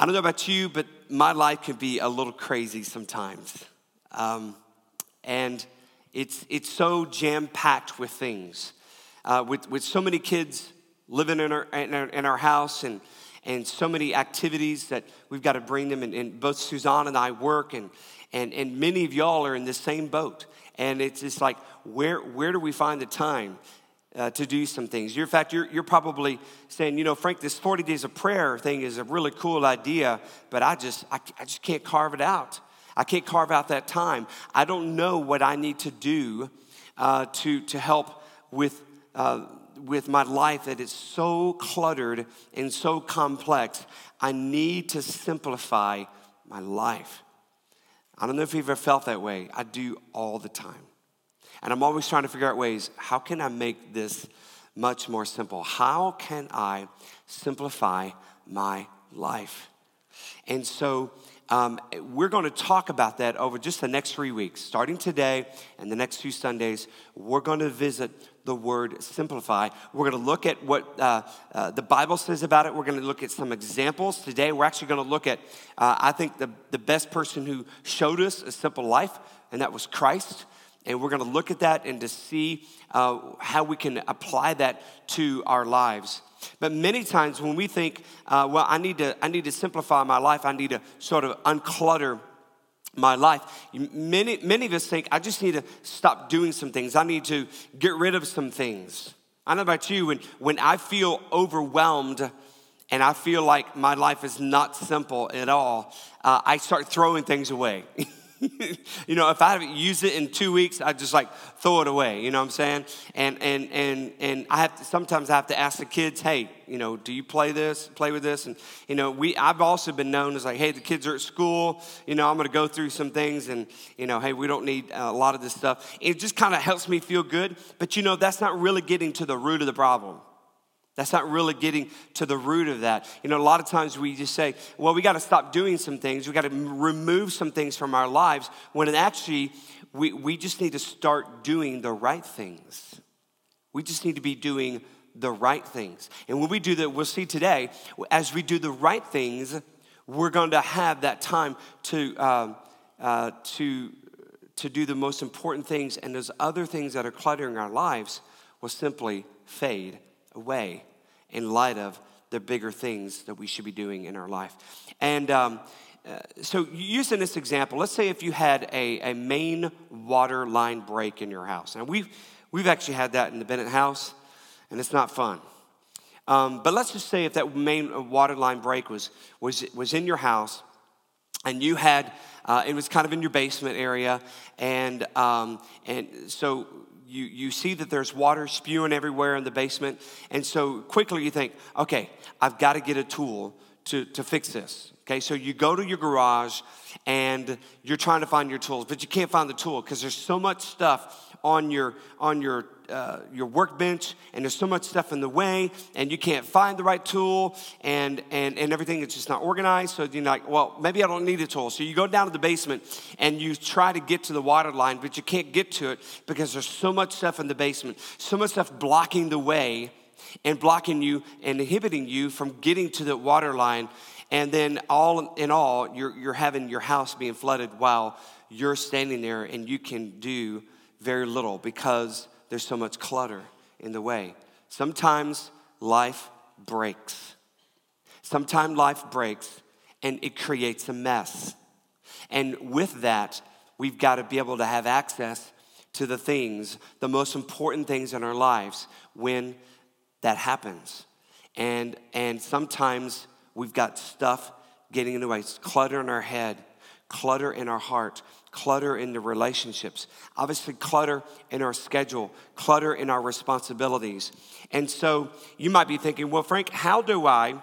I don't know about you, but my life can be a little crazy sometimes. Um, and it's, it's so jam packed with things. Uh, with, with so many kids living in our, in our, in our, house and, and so many activities that we've got to bring them. And, and both Suzanne and I work, and, and, and many of y'all are in the same boat. And it's just like, where, where do we find the time uh, to do some things. You're, in fact, you're, you're probably saying, you know, Frank, this 40 days of prayer thing is a really cool idea, but I just, I, I just can't carve it out. I can't carve out that time. I don't know what I need to do uh, to, to help with, uh, with my life that is so cluttered and so complex. I need to simplify my life. I don't know if you've ever felt that way. I do all the time. And I'm always trying to figure out ways how can I make this much more simple? How can I simplify my life? And so um, we're going to talk about that over just the next three weeks. Starting today and the next few Sundays, we're going to visit the word simplify. We're going to look at what uh, uh, the Bible says about it. We're going to look at some examples. Today, we're actually going to look at, uh, I think, the, the best person who showed us a simple life, and that was Christ. And we're going to look at that and to see uh, how we can apply that to our lives. But many times when we think, uh, well, I need, to, I need to simplify my life, I need to sort of unclutter my life. Many, many of us think, I just need to stop doing some things. I need to get rid of some things. I know about you, when, when I feel overwhelmed and I feel like my life is not simple at all, uh, I start throwing things away. you know, if I haven't used it in two weeks, I just like throw it away. You know what I'm saying? And and and and I have to, sometimes I have to ask the kids, hey, you know, do you play this, play with this? And you know, we I've also been known as like, hey, the kids are at school. You know, I'm going to go through some things, and you know, hey, we don't need a lot of this stuff. It just kind of helps me feel good. But you know, that's not really getting to the root of the problem. That's not really getting to the root of that. You know, a lot of times we just say, well, we got to stop doing some things. We got to remove some things from our lives when actually we, we just need to start doing the right things. We just need to be doing the right things. And when we do that, we'll see today, as we do the right things, we're going to have that time to, uh, uh, to, to do the most important things, and those other things that are cluttering our lives will simply fade away in light of the bigger things that we should be doing in our life. And um, uh, so, using this example, let's say if you had a, a main water line break in your house. And we've, we've actually had that in the Bennett house, and it's not fun. Um, but let's just say if that main water line break was, was, was in your house, and you had, uh, it was kind of in your basement area, and, um, and so you, you see that there's water spewing everywhere in the basement. And so quickly you think, okay, I've got to get a tool to, to fix this. Okay, so you go to your garage and you're trying to find your tools, but you can't find the tool because there's so much stuff on your on your uh, your workbench and there's so much stuff in the way and you can't find the right tool and and and everything is just not organized. So you're like well maybe i don't need a tool. So you go down to the basement and you try to get to the water line but you can't get to it because there's so much stuff in the basement so much stuff blocking the way and blocking you and inhibiting you from getting to the water line. And then all in all you're, you're having your house being flooded while you're standing there and you can do very little because there's so much clutter in the way. Sometimes life breaks. Sometimes life breaks and it creates a mess. And with that, we've got to be able to have access to the things, the most important things in our lives when that happens. And, and sometimes we've got stuff getting in the way, it's clutter in our head, clutter in our heart, clutter in the relationships, obviously, clutter in our schedule, clutter in our responsibilities. And so you might be thinking, well, Frank, how do I,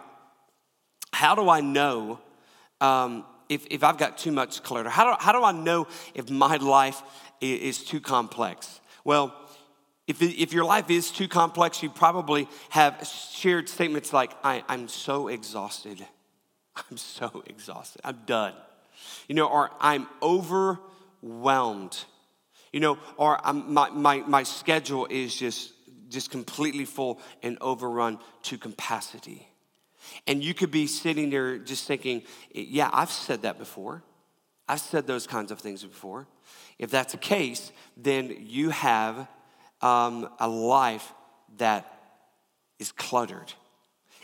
how do I know um, if, if I've got too much clutter? How do, how do I know if my life is, too complex? Well, if, if your life is too complex, you probably have shared statements like, I, I'm so exhausted. I'm so exhausted. I'm done you know, or I'm overwhelmed, you know, or I'm, my, my, my schedule is just, just completely full and overrun to capacity. And you could be sitting there just thinking, yeah, I've said that before. I've said those kinds of things before. If that's the case, then you have um, a life that is cluttered.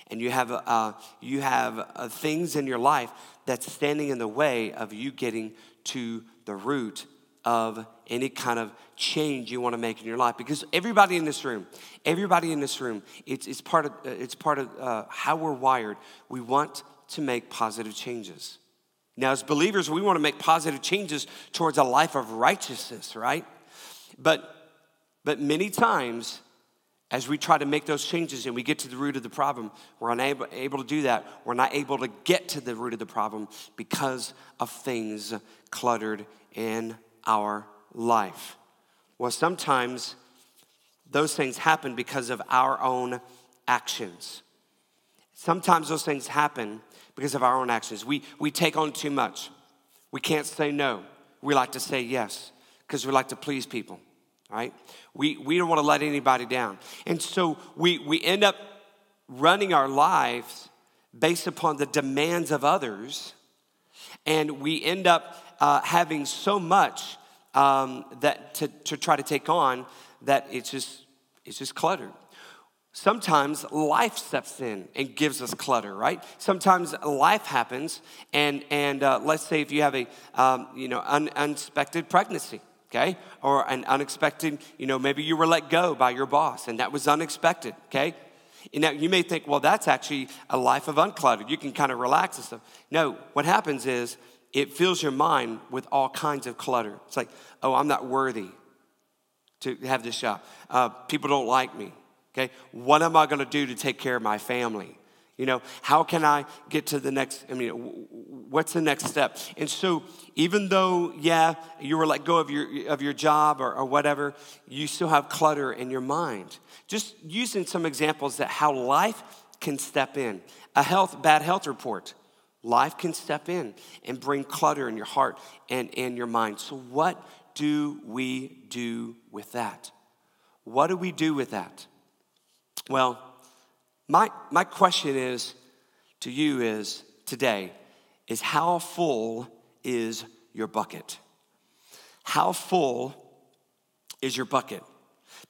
And you have, uh, you have uh, things in your life that's standing in the way of you getting to the root of any kind of change you want to make in your life. Because everybody in this room everybody in this room it's, it's part of, it's part of uh, how we're wired. We want to make positive changes. Now as believers we want to make positive changes towards a life of righteousness right? But but many times as we try to make those changes and we get to the root of the problem we're unable able to do that we're not able to get to the root of the problem because of things cluttered in our life. Well, sometimes those things happen because of our own actions. Sometimes those things happen because of our own actions. We, we take on too much. We can't say no. We like to say yes because we like to please people, right? We, we don't want to let anybody down. And so we, we end up running our lives based upon the demands of others, and we end up uh, having so much um, that to, to try to take on that it's just it's just cluttered. Sometimes life steps in and gives us clutter right? Sometimes life happens and and uh, let's say if you have a um, you know un- unexpected pregnancy okay or an unexpected you know maybe you were let go by your boss and that was unexpected okay and now you may think well that's actually a life of uncluttered you can kind of relax and stuff no what happens is it fills your mind with all kinds of clutter. It's like, oh, I'm not worthy to have this job. Uh, people don't like me. Okay, what am I going to do to take care of my family? You know, how can I get to the next? I mean, what's the next step? And so, even though, yeah, you were let go of your of your job or, or whatever, you still have clutter in your mind. Just using some examples that how life can step in. A health bad health report Life can step in and bring clutter in your heart and in your mind. So, what do we do with that? What do we do with that? Well, my, my question is to you is today is how full is your bucket? How full is your bucket?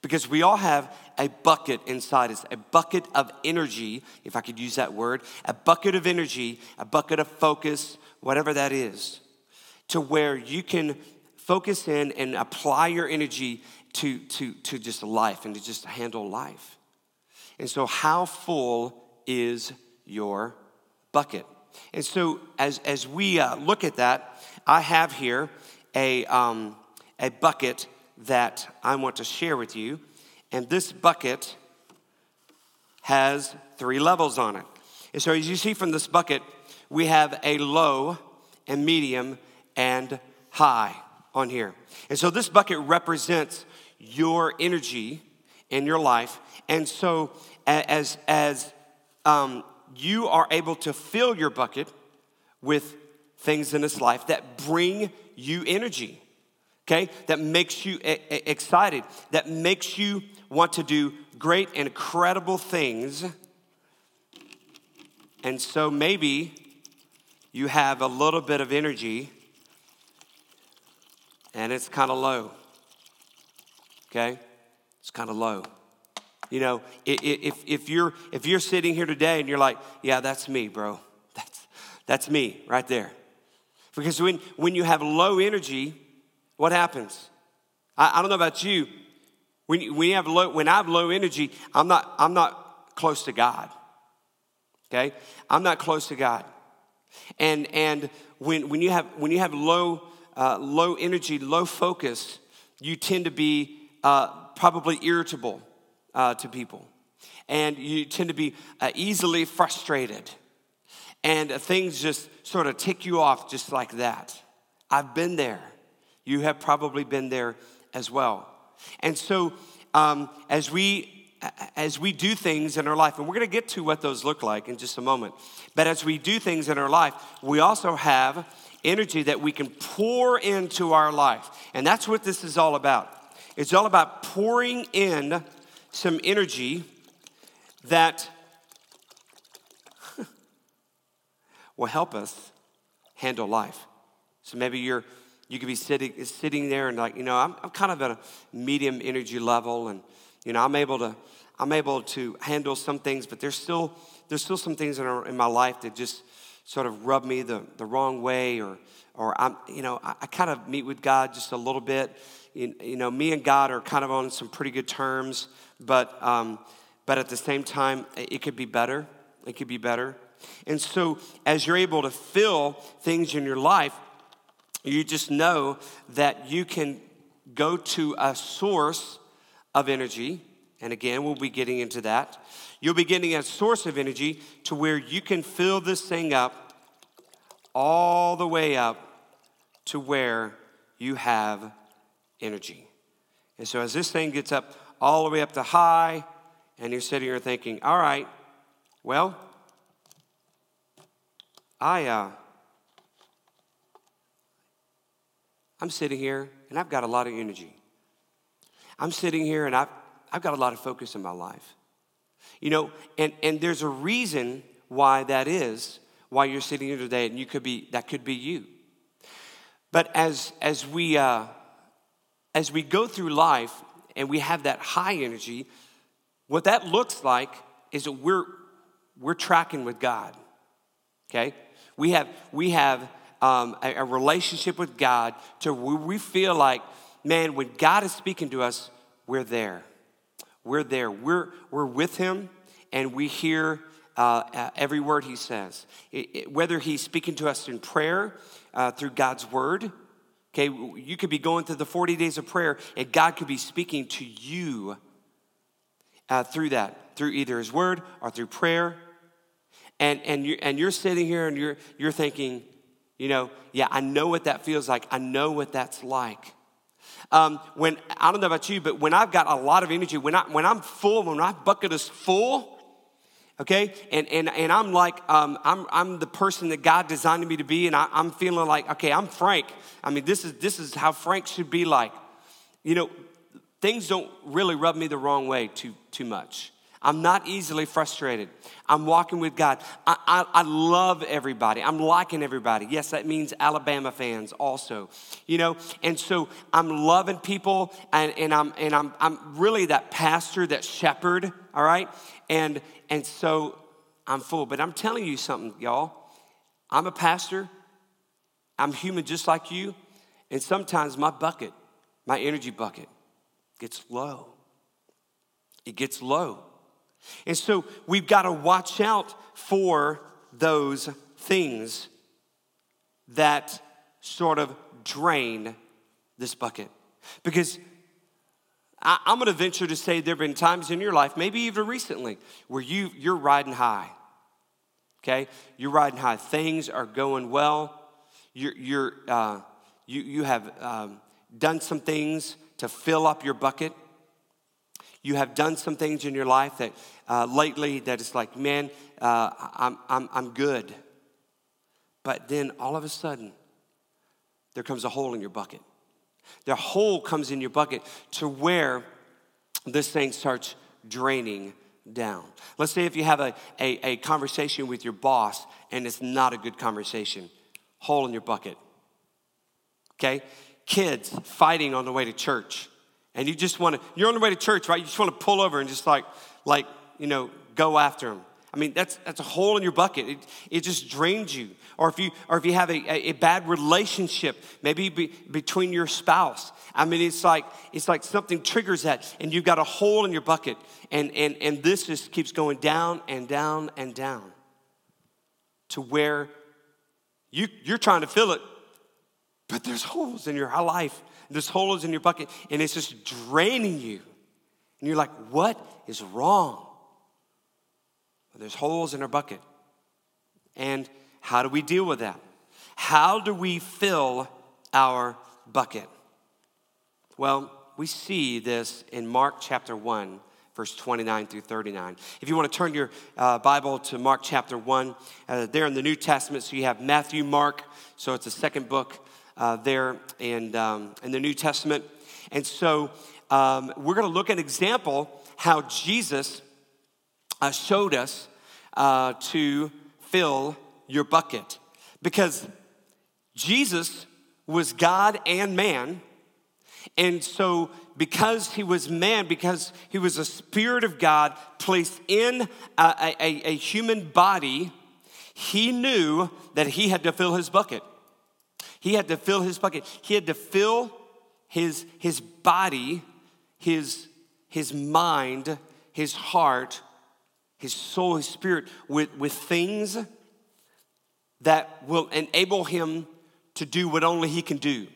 Because we all have a bucket inside us, a bucket of energy, if I could use that word, a bucket of energy, a bucket of focus, whatever that is, to where you can focus in and apply your energy to, to, to just life and to just handle life. And so, how full is your bucket? And so, as, as we uh, look at that, I have here a, um, a bucket that I want to share with you. And this bucket has three levels on it. And so, as you see from this bucket, we have a low and medium and high on here. And so, this bucket represents your energy in your life. And so, as, as um, you are able to fill your bucket with things in this life that bring you energy okay, that makes you excited, that makes you want to do great incredible things. And so maybe you have a little bit of energy and it's kind of low. Okay? It's kind of low. You know, if, if, you're, if you're sitting here today and you're like, yeah, that's me, bro. That's, that's me right there. Because when, when you have low energy, what happens? I, I don't know about you. When, when, you have low, when I have low energy, I'm not, I'm not close to God. Okay? I'm not close to God. And, and when, when, you have, when you have low, uh, low energy, low focus, you tend to be uh, probably irritable uh, to people. And you tend to be uh, easily frustrated. And things just sort of tick you off just like that. I've been there. You have probably been there as well. And so, um, as we as we do things in our life, and we're going to get to what those look like in just a moment, but as we do things in our life, we also have energy that we can pour into our life. And that's what this is all about. It's all about pouring in some energy that will help us handle life. So maybe you're you could be sitting sitting there and like, you know, I'm, I'm kind of at a medium energy level and you know, I'm able to I'm able to handle some things, but there's still there's still some things in, our, in my life that just sort of rub me the, the wrong way or or I'm you know I, I kind of meet with God just a little bit. You, you, know, me and God are kind of on some pretty good terms, but um, but at the same time, it could be better. It could be better. And so, as you're able to fill things in your life, you just know that you can go to a source of energy. And again, we'll be getting into that. You'll be getting a source of energy to where you can fill this thing up all the way up to where you have energy. And so, as this thing gets up all the way up to high, and you're sitting here thinking, all right, well, I, uh, I'm sitting here and I've got a lot of energy. I'm sitting here and I've, I've got a lot of focus in my life. You know, and, and there's a reason why that is, why you're sitting here today, and you could be, that could be you. But as, as, we, uh, as we go through life and we have that high energy, what that looks like is that we're, we're tracking with God, okay? We have, we have um, a, a, relationship with God to where we feel like, man, when God is speaking to us, we're there. We're there. We're, we're with Him and we hear uh, uh every word He says. It, it, whether He's speaking to us in prayer, uh, through God's Word, okay, you could be going through the 40 days of prayer and God could be speaking to you uh, through that, through either His Word or through prayer and, and, you're, and you're sitting here and you're, you're thinking, you know, yeah, I know what that feels like. I know what that's like. Um, when I don't know about you, but when I've got a lot of energy, when I when I'm full, when my bucket is full, okay, and and and I'm like um, I'm I'm the person that God designed me to be, and I, I'm feeling like okay, I'm Frank. I mean, this is this is how Frank should be like. You know, things don't really rub me the wrong way too too much. I'm not easily frustrated. I'm walking with God. I, I, I, love everybody. I'm liking everybody. Yes, that means Alabama fans also. You know, and so I'm loving people and, and I'm and I'm I'm really that pastor, that shepherd, all right? And and so I'm full. But I'm telling you something, y'all. I'm a pastor. I'm human just like you. And sometimes my bucket, my energy bucket, gets low. It gets low. And so we've got to watch out for those things that sort of drain this bucket. Because I, am going to venture to say there have been times in your life, maybe even recently, where you, you're riding high. Okay? You're riding high. Things are going well. You're, you're, uh, you, you have um, done some things to fill up your bucket. You have done some things in your life that uh, lately that it's like, man, uh, I'm, I'm, I'm good. But then all of a sudden, there comes a hole in your bucket. The hole comes in your bucket to where this thing starts draining down. Let's say if you have a, a, a, conversation with your boss and it's not a good conversation, hole in your bucket. Okay? Kids fighting on the way to church and you just want to you're on the way to church right you just want to pull over and just like like you know go after them i mean that's that's a hole in your bucket it, it just drains you or if you or if you have a, a, a bad relationship maybe be, between your spouse i mean it's like it's like something triggers that and you've got a hole in your bucket and and and this just keeps going down and down and down to where you you're trying to fill it but there's holes in your life this hole is in your bucket and it's just draining you. And you're like, what is wrong? There's holes in our bucket. And how do we deal with that? How do we fill our bucket? Well, we see this in Mark chapter 1, verse 29 through 39. If you want to turn your uh, Bible to Mark chapter 1, uh, there in the New Testament, so you have Matthew, Mark, so it's the second book uh, there in, um, in the New Testament. And so um, we're going to look at an example how Jesus uh, showed us uh, to fill your bucket. Because Jesus was God and man. And so, because he was man, because he was a spirit of God placed in a, a, a, human body, he knew that he had to fill his bucket. He had to fill his bucket. He had to fill his, his body, his, his mind, his heart, his soul, his spirit with, with things that will enable him to do what only he can do.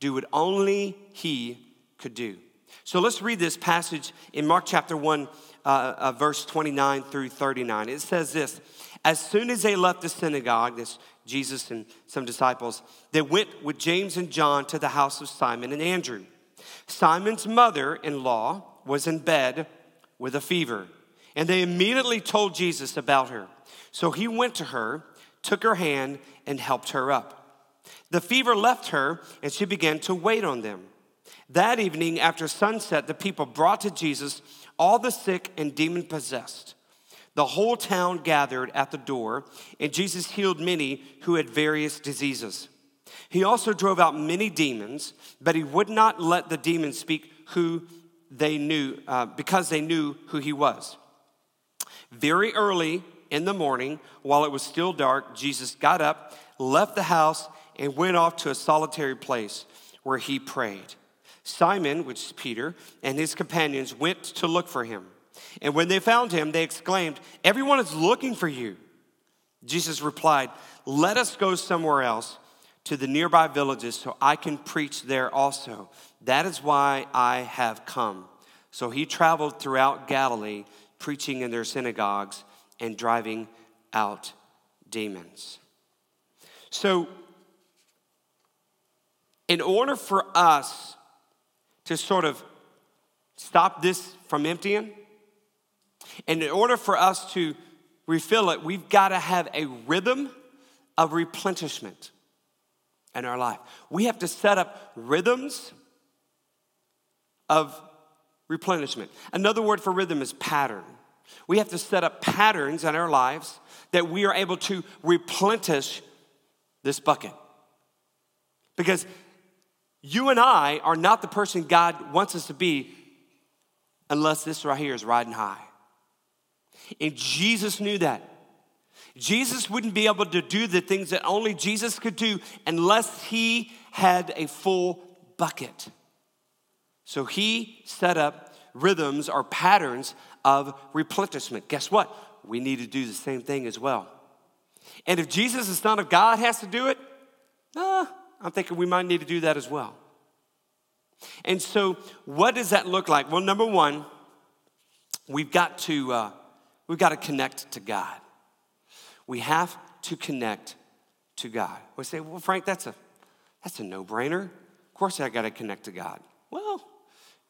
Do what only he could do. So let's read this passage in Mark chapter 1, uh, uh, verse 29 through 39. It says this As soon as they left the synagogue, this Jesus and some disciples, they went with James and John to the house of Simon and Andrew. Simon's mother in law was in bed with a fever, and they immediately told Jesus about her. So he went to her, took her hand, and helped her up. The fever left her, and she began to wait on them. That evening, after sunset, the people brought to Jesus all the sick and demon possessed. The whole town gathered at the door, and Jesus healed many who had various diseases. He also drove out many demons, but he would not let the demons speak who they knew, uh, because they knew who he was. Very early in the morning, while it was still dark, Jesus got up, left the house, and went off to a solitary place where he prayed. Simon, which is Peter, and his companions went to look for him. And when they found him, they exclaimed, Everyone is looking for you. Jesus replied, Let us go somewhere else to the nearby villages so I can preach there also. That is why I have come. So he traveled throughout Galilee, preaching in their synagogues and driving out demons. So, in order for us to sort of stop this from emptying, and in order for us to refill it, we've got to have a rhythm of replenishment in our life. We have to set up rhythms of replenishment. Another word for rhythm is pattern. We have to set up patterns in our lives that we are able to replenish this bucket. Because you and I are not the person God wants us to be unless this right here is riding high. And Jesus knew that. Jesus wouldn't be able to do the things that only Jesus could do unless he had a full bucket. So he set up rhythms or patterns of replenishment. Guess what? We need to do the same thing as well. And if Jesus, the Son of God, has to do it, uh, I'm thinking we might need to do that as well. And so, what does that look like? Well, number one, we've got to uh, we've got to connect to God. We have to connect to God. We say, well, Frank, that's a that's a no-brainer. Of course, I got to connect to God. Well,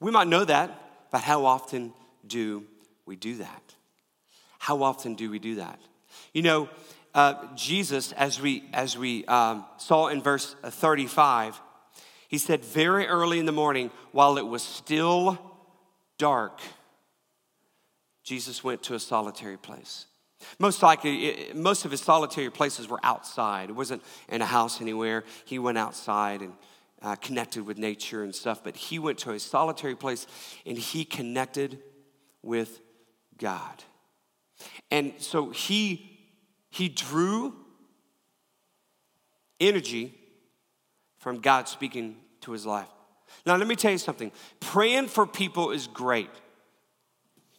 we might know that, but how often do we do that? How often do we do that? You know, uh, Jesus, as we, as we um, saw in verse 35, he said, Very early in the morning, while it was still dark, Jesus went to a solitary place. Most likely, most of his solitary places were outside. It wasn't in a house anywhere. He went outside and uh, connected with nature and stuff, but he went to a solitary place and he connected with God. And so he, he drew energy from God speaking to his life. Now, let me tell you something praying for people is great.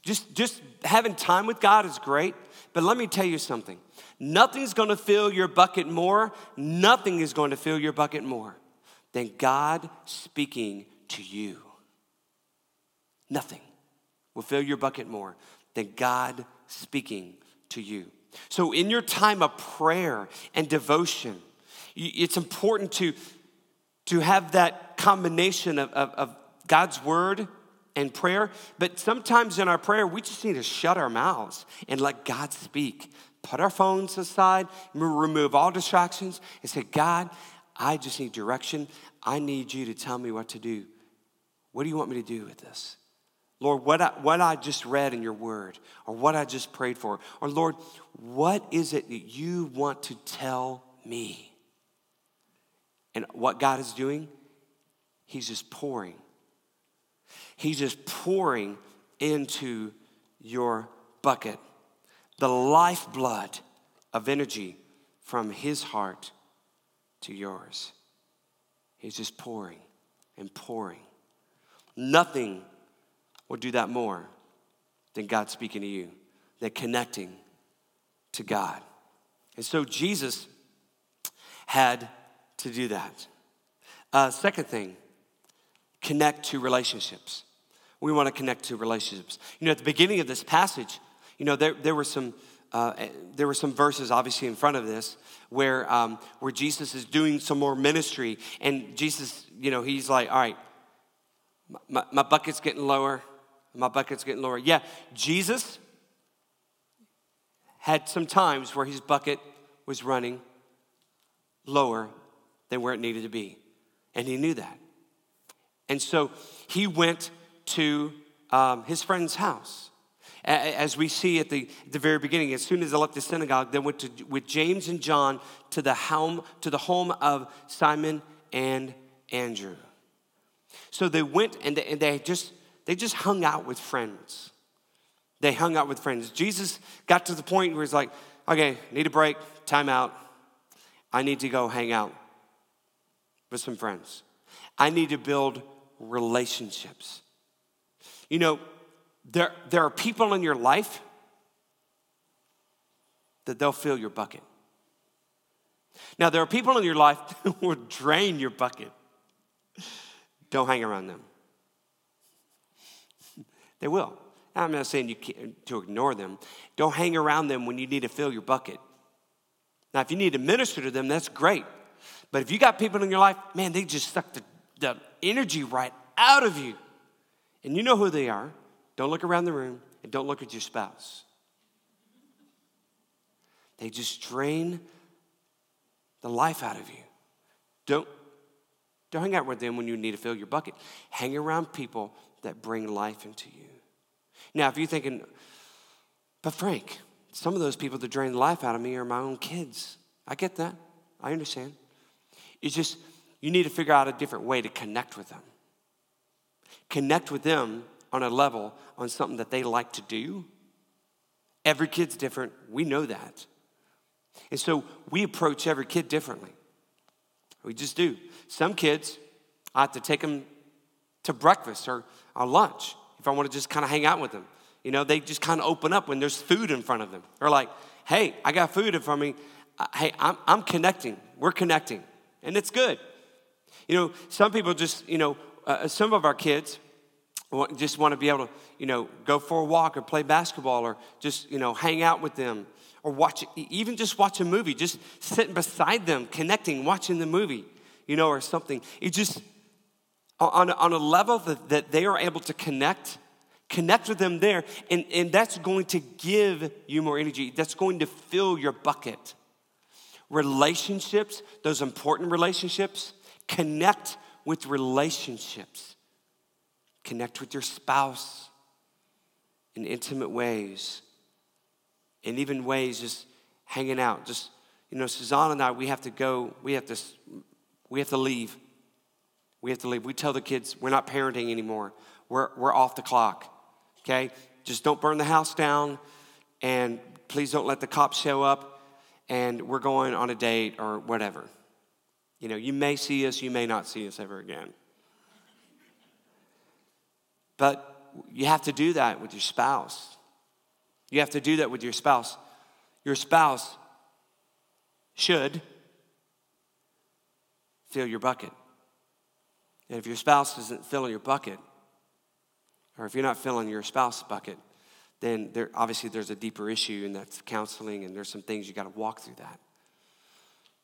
Just, just having time with God is great. But let me tell you something nothing's gonna fill your bucket more, nothing is going to fill your bucket more than God speaking to you. Nothing will fill your bucket more than God speaking to you. So, in your time of prayer and devotion, it's important to, to have that combination of, of, of God's word and prayer. But sometimes in our prayer, we just need to shut our mouths and let God speak. Put our phones aside, remove all distractions, and say, God, I just need direction. I need you to tell me what to do. What do you want me to do with this? Lord, what I, what I just read in your word, or what I just prayed for, or Lord, what is it that you want to tell me? And what God is doing, He's just pouring. He's just pouring into your bucket the lifeblood of energy from His heart to yours. He's just pouring and pouring. Nothing will do that more than God speaking to you, than connecting to God. And so Jesus had to do that. Uh, second thing, connect to relationships. We want to connect to relationships. You know, at the beginning of this passage, you know, there, there were some. Uh, there were some verses obviously in front of this where, um, where jesus is doing some more ministry and jesus you know he's like all right my, my bucket's getting lower my bucket's getting lower yeah jesus had some times where his bucket was running lower than where it needed to be. And he knew that. And so he went to um, his friend's house. As we see at the, the very beginning, as soon as they left the synagogue, they went to, with James and John to the home, to the home of Simon and Andrew. So they went and they, and they just they just hung out with friends. They hung out with friends. Jesus got to the point where he's like, okay, need a break, time out. I need to go hang out with some friends. I need to build relationships. You know, there, there are people in your life that they'll fill your bucket. Now, there are people in your life that will drain your bucket. Don't hang around them. They will. I'm not saying you to ignore them. Don't hang around them when you need to fill your bucket. Now, if you need to minister to them, that's great. But if you got people in your life, man, they just suck the, the energy right out of you. And you know who they are. Don't look around the room and don't look at your spouse. They just drain the life out of you. Don't, don't hang out with them when you need to fill your bucket. Hang around people that bring life into you. Now, if you're thinking, but Frank, some of those people that drain the life out of me are my own kids. I get that. I understand. It's just you need to figure out a different way to connect with them. Connect with them on a level on something that they like to do. Every kid's different. We know that. And so we approach every kid differently. We just do. Some kids, I have to take them to breakfast or, or lunch if I want to just kind of hang out with them. You know, they just kind of open up when there's food in front of them. They're like, hey, I got food in front of me. Hey, I'm, I'm connecting. We're connecting and it's good. You know, some people just, you know, uh, some of our kids just want to be able to, you know, go for a walk or play basketball or just, you know, hang out with them or watch, even just watch a movie, just sitting beside them, connecting, watching the movie, you know, or something. It just, on, on a level that, that they are able to connect, connect with them there, and, and that's going to give you more energy. That's going to fill your bucket relationships, those important relationships, connect with relationships. Connect with your spouse in intimate ways, and even ways just hanging out. Just, you know, Suzanne and I, we have to go, we have to, we have to leave. We have to leave. We tell the kids we're not parenting anymore. We're, we're off the clock. Okay? Just don't burn the house down and please don't let the cops show up and we're going on a date or whatever. You know, you may see us, you may not see us ever again. But you have to do that with your spouse. You have to do that with your spouse. Your spouse should fill your bucket. And if your spouse isn't filling your bucket, or if you're not filling your spouse's bucket, then there, obviously there's a deeper issue, and that's counseling, and there's some things you got to walk through that.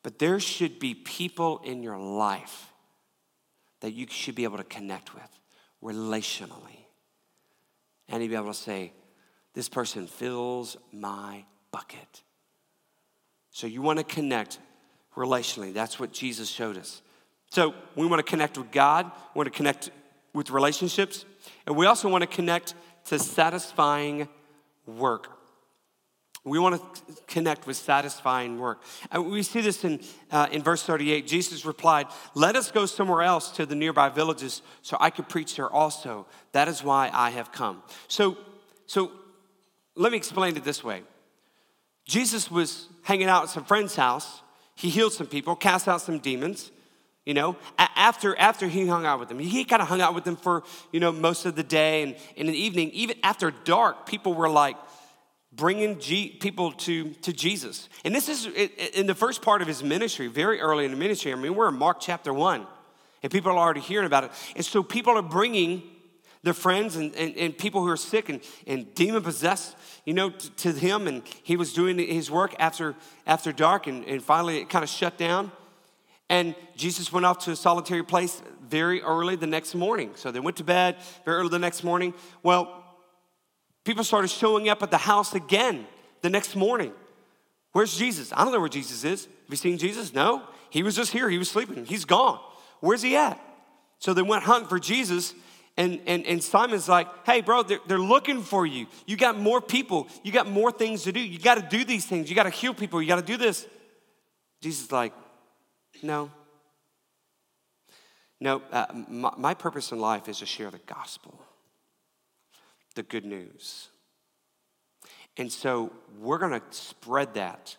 But there should be people in your life that you should be able to connect with relationally. And you'd be able to say, This person fills my bucket. So you want to connect relationally. That's what Jesus showed us. So we want to connect with God, we want to connect with relationships. And we also want to connect to satisfying work. We want to connect with satisfying work. And we see this in, uh, in verse 38. Jesus replied, Let us go somewhere else to the nearby villages so I could preach there also. That is why I have come. So, so let me explain it this way Jesus was hanging out at some friend's house. He healed some people, cast out some demons. You know, after, after he hung out with them, he kind of hung out with them for, you know, most of the day and, and in the evening. Even after dark, people were like, bringing G- people to, to Jesus. And this is in the first part of his ministry, very early in the ministry. I mean, we're in Mark chapter 1, and people are already hearing about it. And so people are bringing their friends and, and, and people who are sick and, and demon possessed, you know, to, to, him. And he was doing his work after, after dark, and, and finally it kind of shut down. And Jesus went off to a solitary place very early the next morning. So they went to bed very early the next morning. Well, People started showing up at the house again the next morning. Where's Jesus? I don't know where Jesus is. Have you seen Jesus? No. He was just here. He was sleeping. He's gone. Where's he at? So they went hunting for Jesus. And, and, and Simon's like, hey, bro, they're, they're looking for you. You got more people. You got more things to do. You got to do these things. You got to heal people. You got to do this. Jesus is like, no. No, uh, my, my purpose in life is to share the gospel the good news. And so we're going to spread that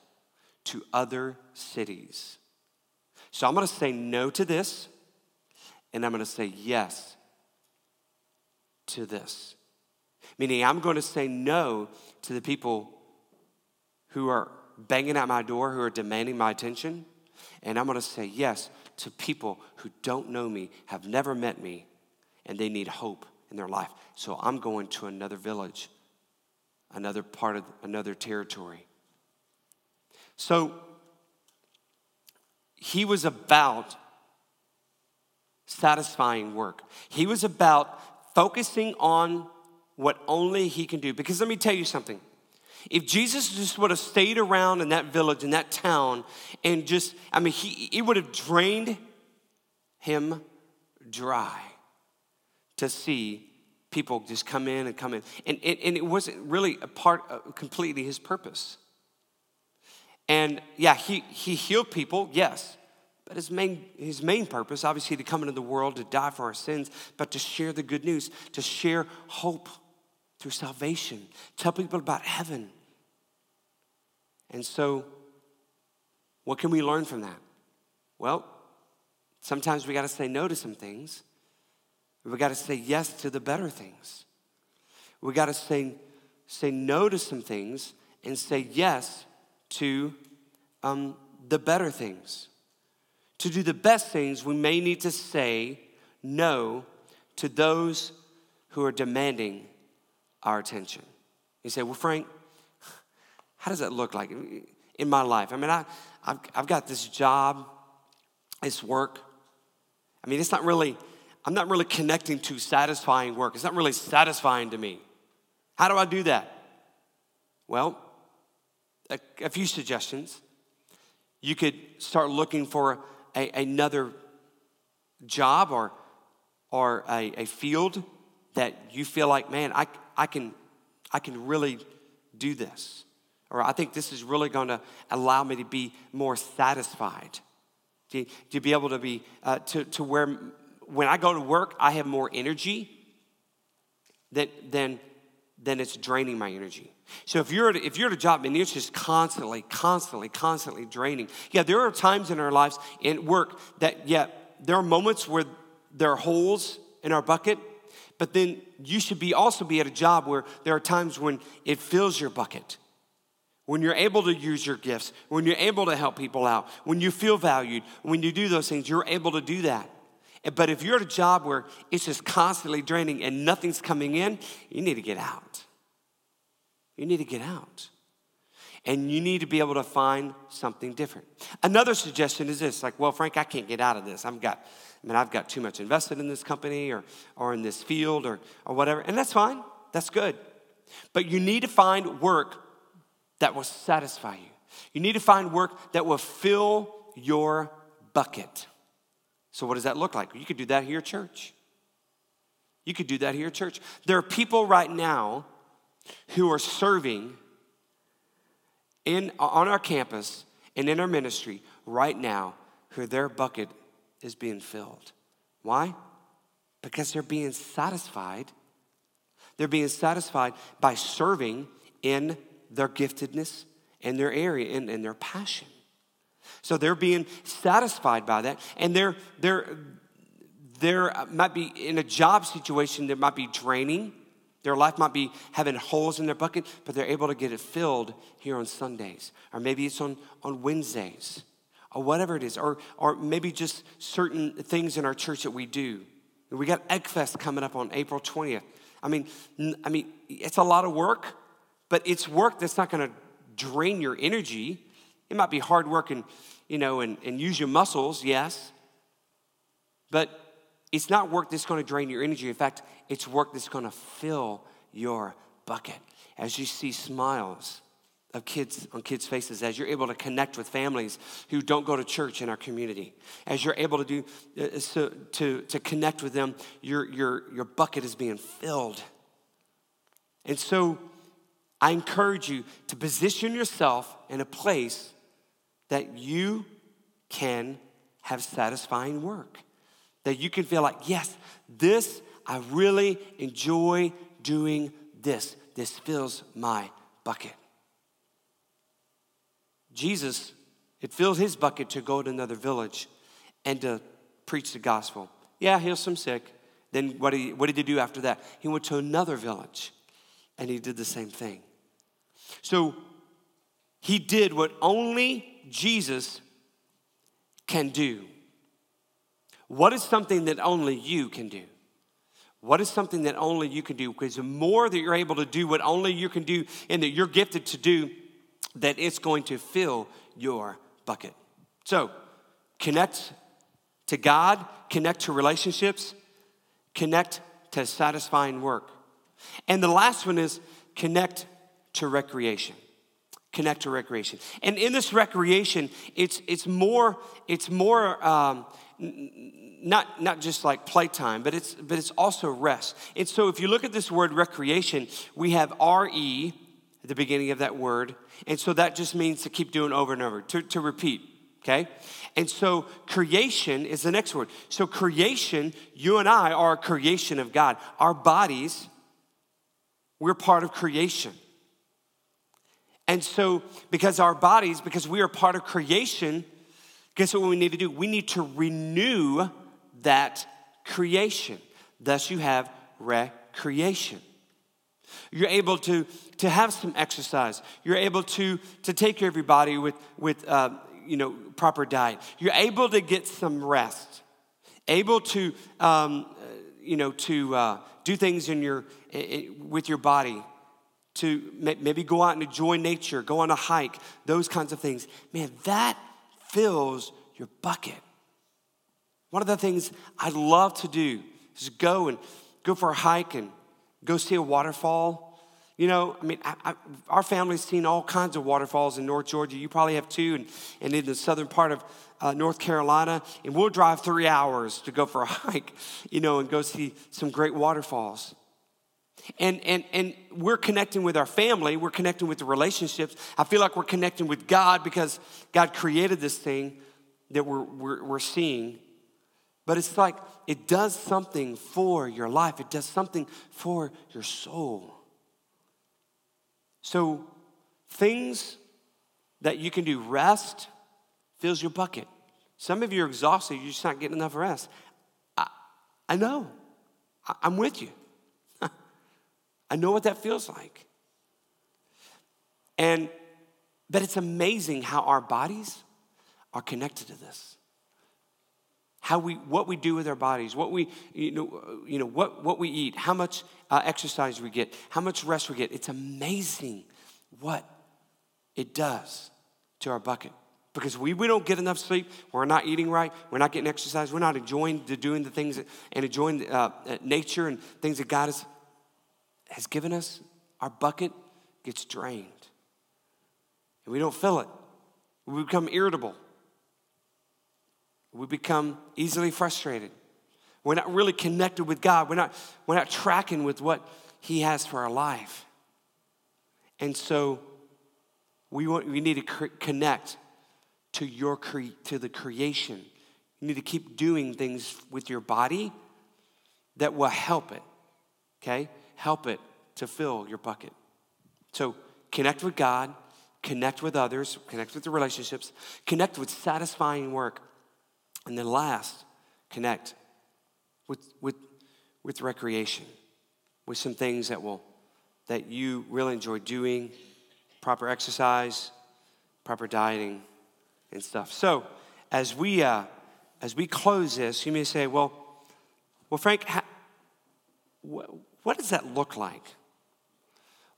to other cities. So I'm going to say no to this, and I'm going to say yes to this. Meaning, I'm going to say no to the people who are banging at my door, who are demanding my attention, and I'm going to say yes to people who don't know me, have never met me, and they need hope in their life. So I'm going to another village, another part of another territory. So he was about satisfying work. He was about focusing on what only he can do. Because let me tell you something. If Jesus just would have stayed around in that village, in that town, and just, I mean, he, it would have drained him dry to see people just come in and come in. And, and, and it wasn't really a part of completely his purpose. And yeah, he, he healed people, yes. But his main, his main purpose, obviously, to come into the world, to die for our sins, but to share the good news, to share hope through salvation, tell people about heaven. And so, what can we learn from that? Well, sometimes we got to say no to some things we got to say yes to the better things. We got to say, say no to some things and say yes to um, the better things. To do the best things, we may need to say no to those who are demanding our attention. You say, well, Frank, how does that look like in my life? I mean, I, I've, I've got this job, this work. I mean, it's not really I'm not really connecting to satisfying work. It's not really satisfying to me. How do I do that? Well, a, a few suggestions. You could start looking for a, another job or, or a, a field that you feel like, man, I, I, can, I can really do this. Or I think this is really going to allow me to be more satisfied. To, to be able to be, uh, to, to where when I go to work, I have more energy than, than, than it's draining my energy. So if you're at, if you're at a job and it's just constantly, constantly, constantly draining, yeah, there are times in our lives in work that, yeah, there are moments where there are holes in our bucket, but then you should be also be at a job where there are times when it fills your bucket. When you're able to use your gifts, when you're able to help people out, when you feel valued, when you do those things, you're able to do that. But if you're at a job where it's just constantly draining and nothing's coming in, you need to get out. You need to get out. And you need to be able to find something different. Another suggestion is this like, well, Frank, I can't get out of this. I've got, I mean, I've got too much invested in this company or, or in this field or, or whatever. And that's fine, that's good. But you need to find work that will satisfy you. You need to find work that will fill your bucket. So, what does that look like? You could do that here church. You could do that here church. There are people right now who are serving in, on our campus and in our ministry right now who their bucket is being filled. Why? Because they're being satisfied. They're being satisfied by serving in their giftedness and their area and, and their passion. So they're being satisfied by that, and they're they're there uh, might be in a job situation that might be draining. Their life might be having holes in their bucket, but they're able to get it filled here on Sundays. Or maybe it's on, on Wednesdays, or whatever it is. Or, or maybe just certain things in our church that we do. We got Eggfest coming up on April 20th. I mean, I mean, it's a lot of work, but it's work that's not going to drain your energy. It might be hard work and, you know, and, and use your muscles, yes. But it's not work that's going to drain your energy. In fact, it's work that's going to fill your bucket. As you see smiles of kids on kids' faces, as you're able to connect with families who don't go to church in our community, as you're able to do uh, so, to, to connect with them, your, your, your bucket is being filled. And so I encourage you to position yourself in a place that you can have satisfying work that you can feel like, yes, this, I really enjoy doing this. This fills my bucket. Jesus, it filled his bucket to go to another village and to preach the gospel. Yeah, heal some sick. Then what did, he, what did he do after that? He went to another village and he did the same thing. So he did what only Jesus can do. What is something that only you can do? What is something that only you can do? Because the more that you're able to do what only you can do and that you're gifted to do, that it's going to fill your bucket. So, connect to God, connect to relationships, connect to satisfying work. And the last one is connect to recreation. Connect to recreation. And in this recreation, it's, it's more, it's more um, not, not just like playtime, but it's, but it's also rest. And so if you look at this word recreation, we have R-E at the beginning of that word. And so that just means to keep doing over and over, to, to repeat, okay? And so creation is the next word. So creation, you and I are a creation of God. Our bodies, we're part of creation. And so, because our bodies, because we are part of creation, Guess what we need to do? We need to renew that creation. Thus, you have recreation. You're able to, to have some exercise. You're able to, to take care of your body with, with uh, you know, proper diet. You're able to get some rest. Able to, um, you know, to uh, do things in your, with your body. To maybe go out and enjoy nature, go on a hike, those kinds of things. Man, that fills your bucket. One of the things I love to do is go and go for a hike and go see a waterfall. You know, I mean, I, I, our family's seen all kinds of waterfalls in North Georgia. You probably have too, and, and in the southern part of uh, North Carolina. And we'll drive three hours to go for a hike, you know, and go see some great waterfalls. And, and, and we're connecting with our family, we're connecting with the relationships. I feel like we're connecting with God because God created this thing that we're, we're, we're seeing. But it's like it does something for your life, it does something for your soul. So, things that you can do, rest fills your bucket. Some of you are exhausted, you're just not getting enough rest. I, I know, I, I'm with you. I know what that feels like. And, but it's amazing how our bodies are connected to this. How we, what we do with our bodies, what we, you know, you know what, what we eat, how much uh, exercise we get, how much rest we get. It's amazing what it does to our bucket. Because we, we don't get enough sleep, we're not eating right, we're not getting exercise, we're not enjoying the, doing the things that, and enjoying uh, nature and things that God has has given us, our bucket gets drained. And we don't fill it. We become irritable. We become easily frustrated. We're not really connected with God. We're not, we're not tracking with what He has for our life. And so we, want, we need to connect to, your cre- to the creation. You need to keep doing things with your body that will help it, okay? Help it to fill your bucket. So connect with God, connect with others, connect with the relationships, connect with satisfying work. And then last, connect with, with, with recreation, with some things that will that you really enjoy doing, proper exercise, proper dieting, and stuff. So as we uh, as we close this, you may say, well, well, Frank, what, does that look like?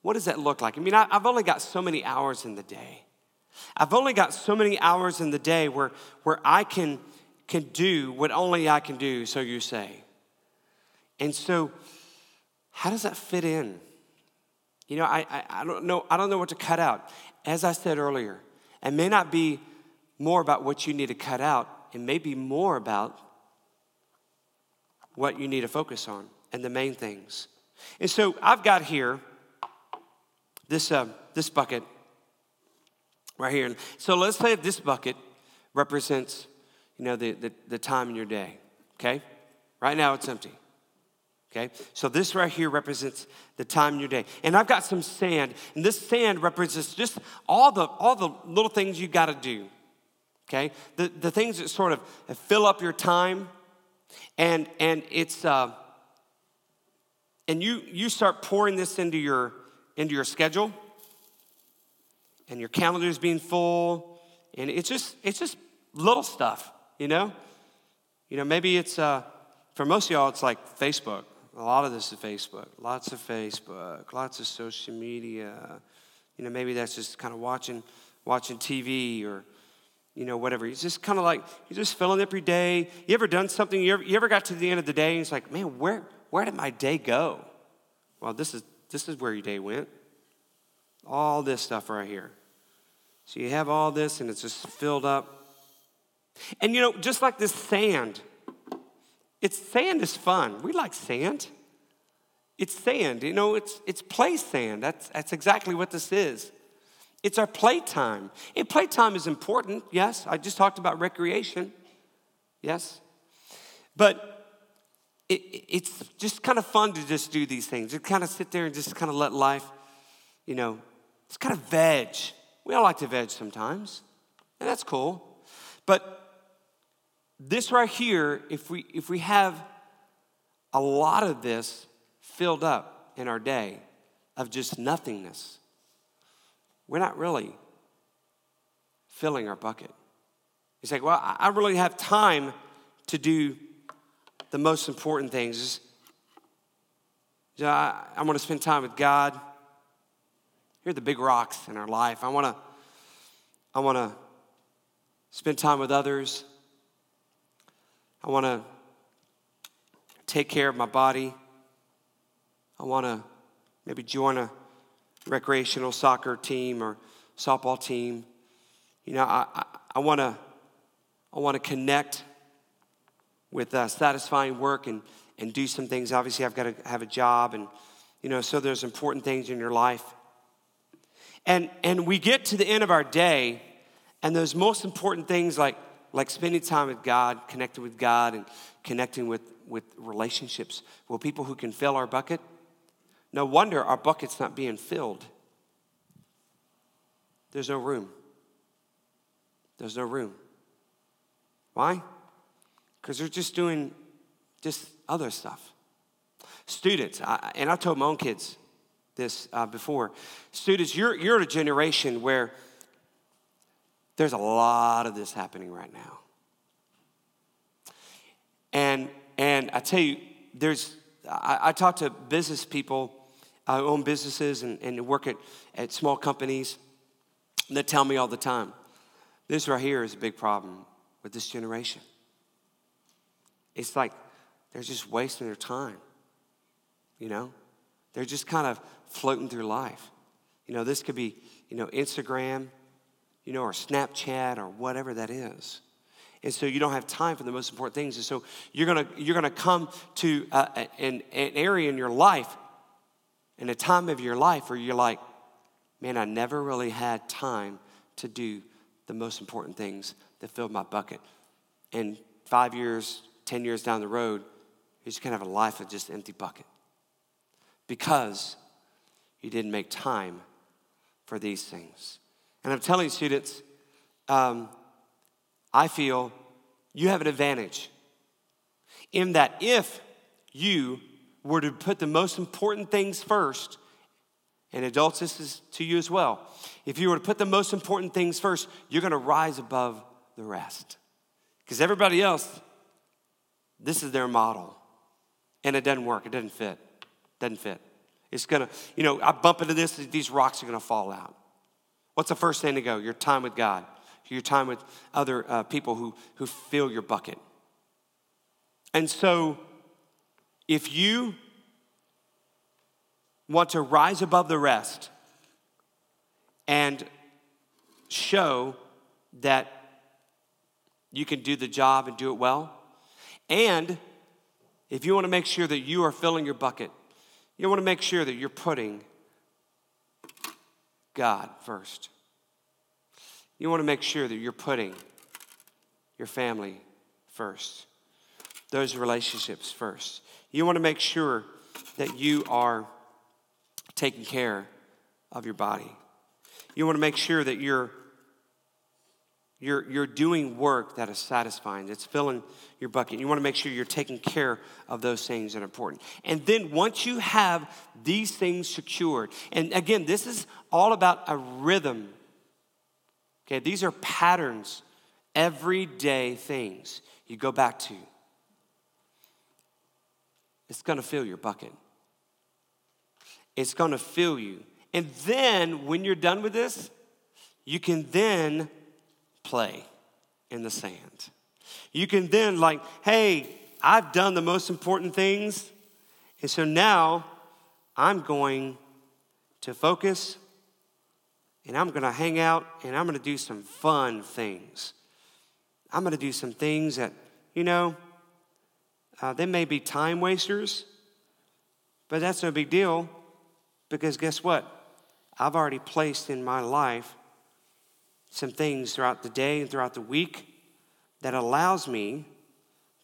What does that look like? I mean, I, I've only got so many hours in the day. I've only got so many hours in the day where, where I can, can do what only I can do, so you say. And so, how does that fit in? You know, I, I, I, don't know, I don't know what to cut out. As I said earlier, it may not be more about what you need to cut out, it may be more about what you need to focus on and the main things. And so I've got here this, uh, this bucket right here. So let's say this bucket represents, you know, the, the, the time in your day, okay? Right now it's empty. Okay, so this right here represents the time in your day. And I've got some sand, and this sand represents just all the all the little things you gotta do. Okay? The, the things that sort of fill up your time, and and it's uh and you you start pouring this into your into your schedule and your calendar is being full and it's just it's just little stuff you know? You know maybe it's uh, for most of y'all it's like facebook. A lot of this is facebook. Lots of facebook. Lots of social media. You know maybe that's just kind of watching watching tv or you know whatever. It's just kind of like you're just filling up your day. You ever done something? You ever, you ever got to the end of the day and it's like man where where did my day go well this is this is where your day went. All this stuff right here. So you have all this and it's just filled up. And you know, just like this sand, it's sand is fun. We like sand. It's sand, you know, it's it's play sand. That's that's exactly what this is. It's our playtime. And playtime is important, yes. I just talked about recreation. Yes. But it, it's just kind of fun to just do these things. To kind of sit there and just kind of let life, you know, it's kind of veg. We all like to veg sometimes, and that's cool. But this right here, if we if we have a lot of this filled up in our day of just nothingness, we're not really filling our bucket. You say, well, I really have time to do the most important things is I, I want to spend time with God. Here are the big rocks in our life. I want to, I want to spend time with others. I want to take care of my body. I want to maybe join a recreational soccer team or softball team. You know, I, I want to I want to connect with uh, satisfying work and, and do some things. Obviously, I've got to have a job, and you know, so there's important things in your life. And and we get to the end of our day, and those most important things like like spending time with God, connecting with God, and connecting with with relationships. Well, people who can fill our bucket. No wonder our bucket's not being filled. There's no room. There's no room. Why? Because they're just doing just other stuff. Students, I, and I told my own kids this uh, before. Students, you're, you're a generation where there's a lot of this happening right now. And, and I tell you, there's, I, I talk to business people I own businesses and, and work at, at small companies that tell me all the time this right here is a big problem with this generation. It's like they're just wasting their time, you know? They're just kind of floating through life. You know, this could be, you know, Instagram, you know, or Snapchat or whatever that is. And so you don't have time for the most important things. And so you're gonna, you're gonna come to uh, an, an area in your life, in a time of your life where you're like, man, I never really had time to do the most important things that filled my bucket. And five years, 10 years down the road, you're just gonna have a life of just empty bucket. Because you didn't make time for these things. And I'm telling students, um, I feel you have an advantage in that if you were to put the most important things first, and adults, this is to you as well. If you were to put the most important things first, you're gonna rise above the rest. Because everybody else, this is their model. And it doesn't work, it doesn't fit. Doesn't fit. It's gonna, you know, I bump into this, these rocks are gonna fall out. What's the first thing to go? Your time with God, your time with other uh, people who, who fill your bucket. And so, if you want to rise above the rest and show that you can do the job and do it well, and if you want to make sure that you are filling your bucket, you want to make sure that you're putting God first. You want to make sure that you're putting your family first, those relationships first. You want to make sure that you are taking care of your body. You want to make sure that you're you're, you're doing work that is satisfying, that's filling your bucket. You want to make sure you're taking care of those things that are important. And then once you have these things secured, and again, this is all about a rhythm. Okay, these are patterns, everyday things you go back to. It's going to fill your bucket. It's going to fill you. And then when you're done with this, you can then play in the sand. You can then, like, hey, I've done the most important things. And so now I'm going to focus and I'm going to hang out and I'm going to do some fun things. I'm going to do some things that, you know, uh, they may be time wasters, but that's no big deal because guess what? I've already placed in my life some things throughout the day and throughout the week that allows me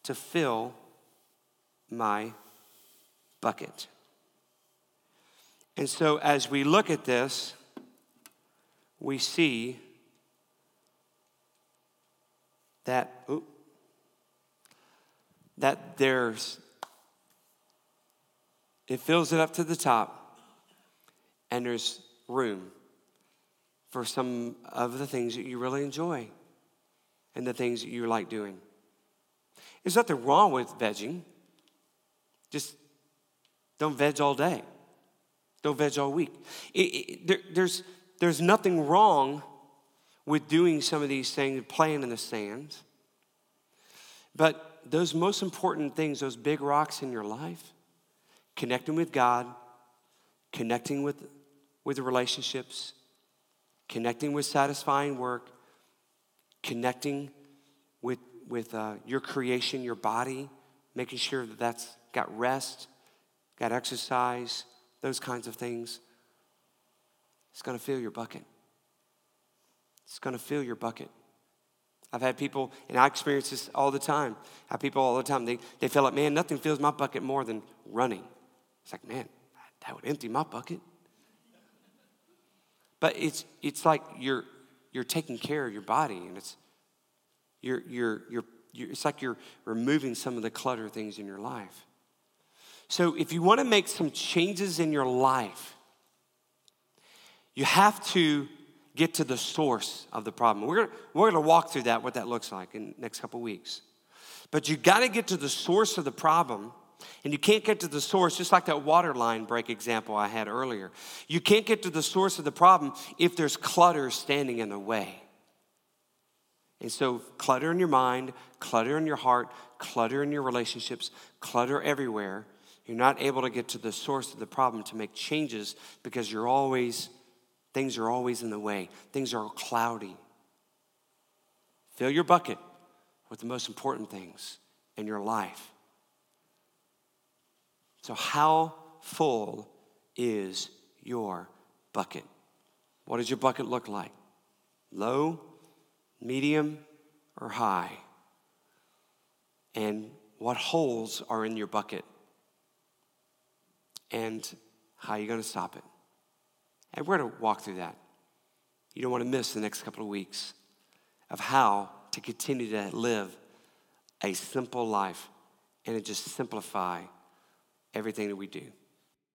to fill my bucket. And so as we look at this, we see that oops, that there's it fills it up to the top and there's room for some of the things that you really enjoy and the things that you like doing. There's nothing wrong with vegging. Just don't veg all day. Don't veg all week. It, it, there, there's, there's nothing wrong with doing some of these things, playing in the sand. But those most important things, those big rocks in your life, connecting with God, connecting with, with the relationships, connecting with satisfying work, connecting with, with uh, your creation, your body, making sure that that's got rest, got exercise, those kinds of things. It's going to fill your bucket. It's going to fill your bucket. I've had people, and I experience this all the time. I have people all the time, they, they feel like, man, nothing fills my bucket more than running. It's like, man, that would empty my bucket. But it's, it's like you're, you're taking care of your body, and it's, you're, you're, you're, you're, it's like you're removing some of the clutter things in your life. So if you want to make some changes in your life, you have to get to the source of the problem. We're gonna, we're gonna walk through that, what that looks like in next couple weeks. But you gotta get to the source of the problem and you can't get to the source, just like that water line break example I had earlier. You can't get to the source of the problem if there's clutter standing in the way. And so, clutter in your mind, clutter in your heart, clutter in your relationships, clutter everywhere. You're not able to get to the source of the problem to make changes because you're always, things are always in the way. Things are cloudy. Fill your bucket with the most important things in your life. So, how full is your bucket? What does your bucket look like? Low, medium, or high? And what holes are in your bucket? And how are you going to stop it? And we're going to walk through that. You don't want to miss the next couple of weeks of how to continue to live a simple life and to just simplify everything that we do.